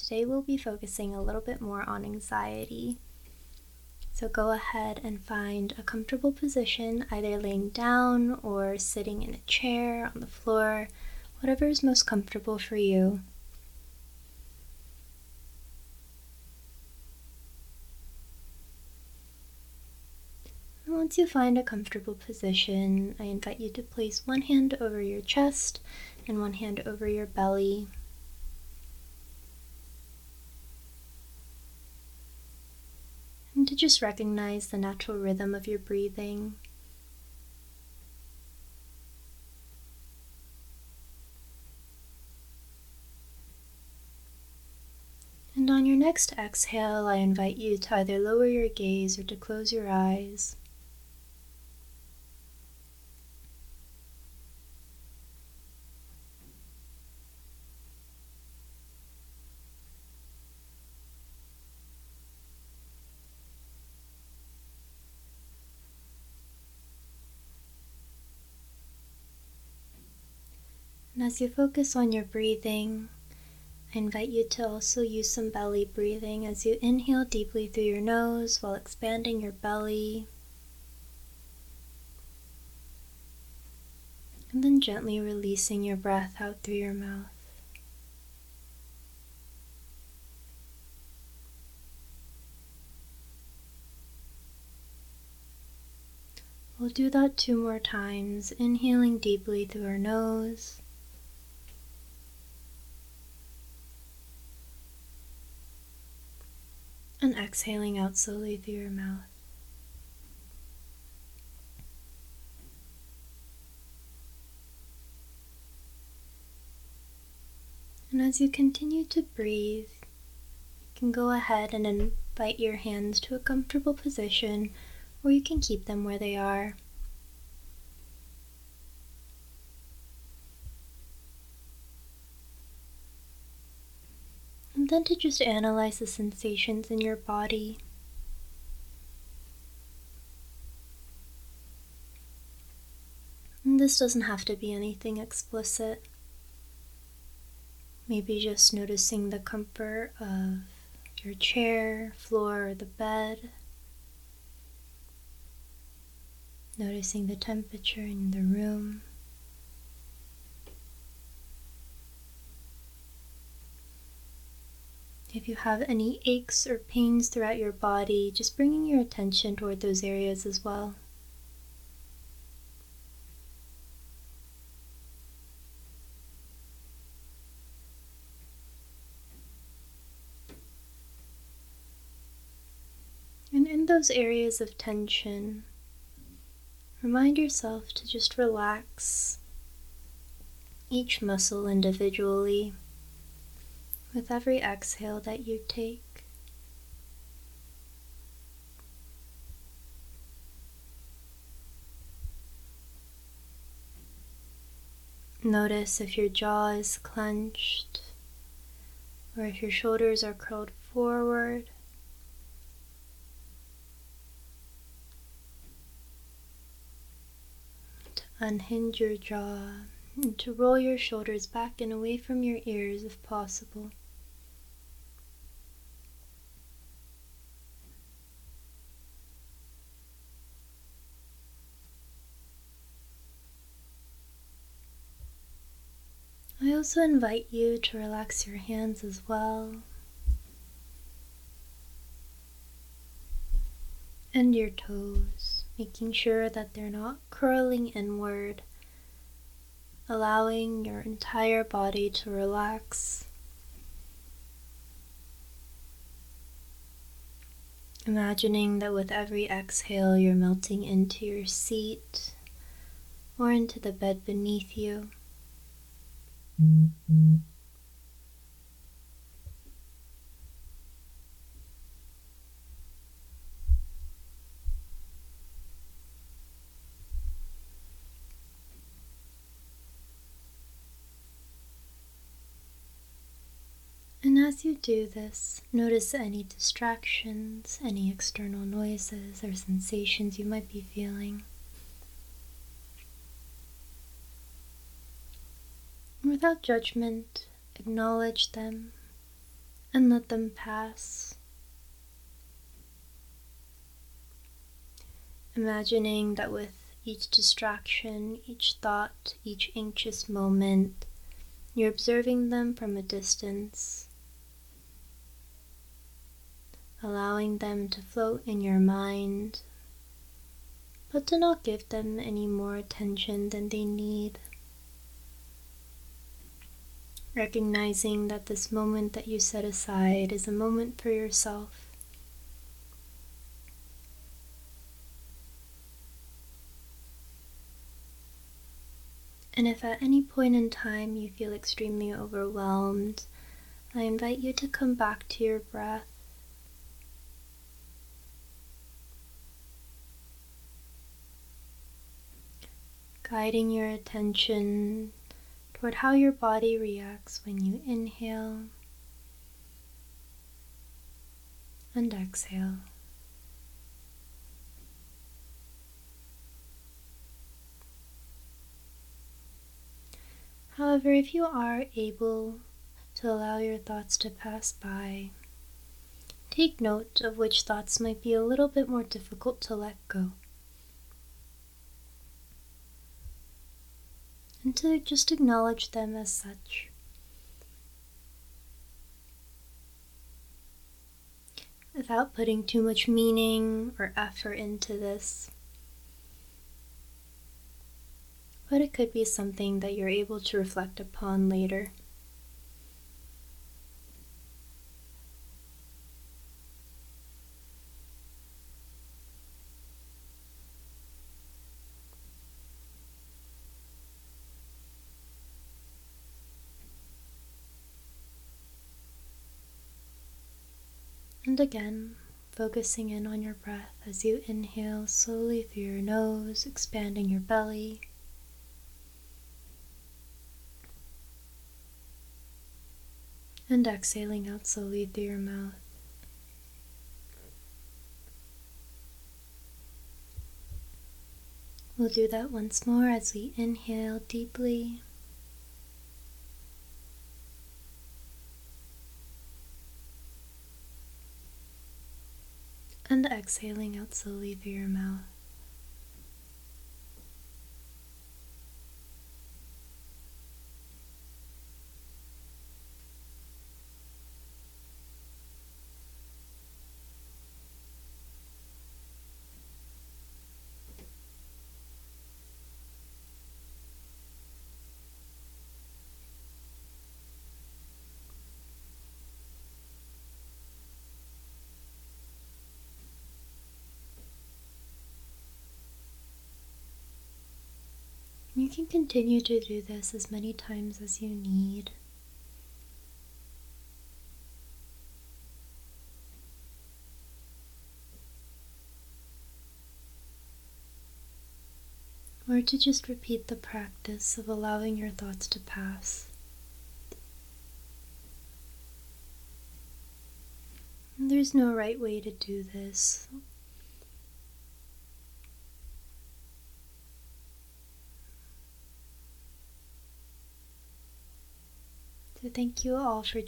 Today we'll be focusing a little bit more on anxiety. So go ahead and find a comfortable position, either laying down or sitting in a chair, on the floor, whatever is most comfortable for you. once you find a comfortable position, I invite you to place one hand over your chest and one hand over your belly. To just recognize the natural rhythm of your breathing. And on your next exhale, I invite you to either lower your gaze or to close your eyes. As you focus on your breathing, I invite you to also use some belly breathing as you inhale deeply through your nose while expanding your belly. And then gently releasing your breath out through your mouth. We'll do that two more times, inhaling deeply through our nose. And exhaling out slowly through your mouth. And as you continue to breathe, you can go ahead and invite your hands to a comfortable position, or you can keep them where they are. And then to just analyze the sensations in your body. And this doesn't have to be anything explicit. Maybe just noticing the comfort of your chair, floor, or the bed. Noticing the temperature in the room. If you have any aches or pains throughout your body, just bringing your attention toward those areas as well. And in those areas of tension, remind yourself to just relax each muscle individually with every exhale that you take. Notice if your jaw is clenched or if your shoulders are curled forward. To unhinge your jaw and to roll your shoulders back and away from your ears if possible. I also invite you to relax your hands as well. And your toes, making sure that they're not curling inward, allowing your entire body to relax. Imagining that with every exhale, you're melting into your seat or into the bed beneath you. And as you do this, notice any distractions, any external noises or sensations you might be feeling. Without judgment, acknowledge them and let them pass. Imagining that with each distraction, each thought, each anxious moment, you're observing them from a distance, allowing them to float in your mind, but to not give them any more attention than they need. Recognizing that this moment that you set aside is a moment for yourself And if at any point in time you feel extremely overwhelmed, I invite you to come back to your breath. Guiding your attention toward how your body reacts when you inhale and exhale. However, if you are able to allow your thoughts to pass by, take note of which thoughts might be a little bit more difficult to let go. To just acknowledge them as such. Without putting too much meaning or effort into this. but it could be something that you're able to reflect upon later. And again, focusing in on your breath as you inhale slowly through your nose, expanding your belly. and exhaling out slowly through your mouth. We'll do that once more as we inhale deeply. And exhaling out slowly through your mouth. You can continue to do this as many times as you need. Or to just repeat the practice of allowing your thoughts to pass. There's no right way to do this. Thank you all for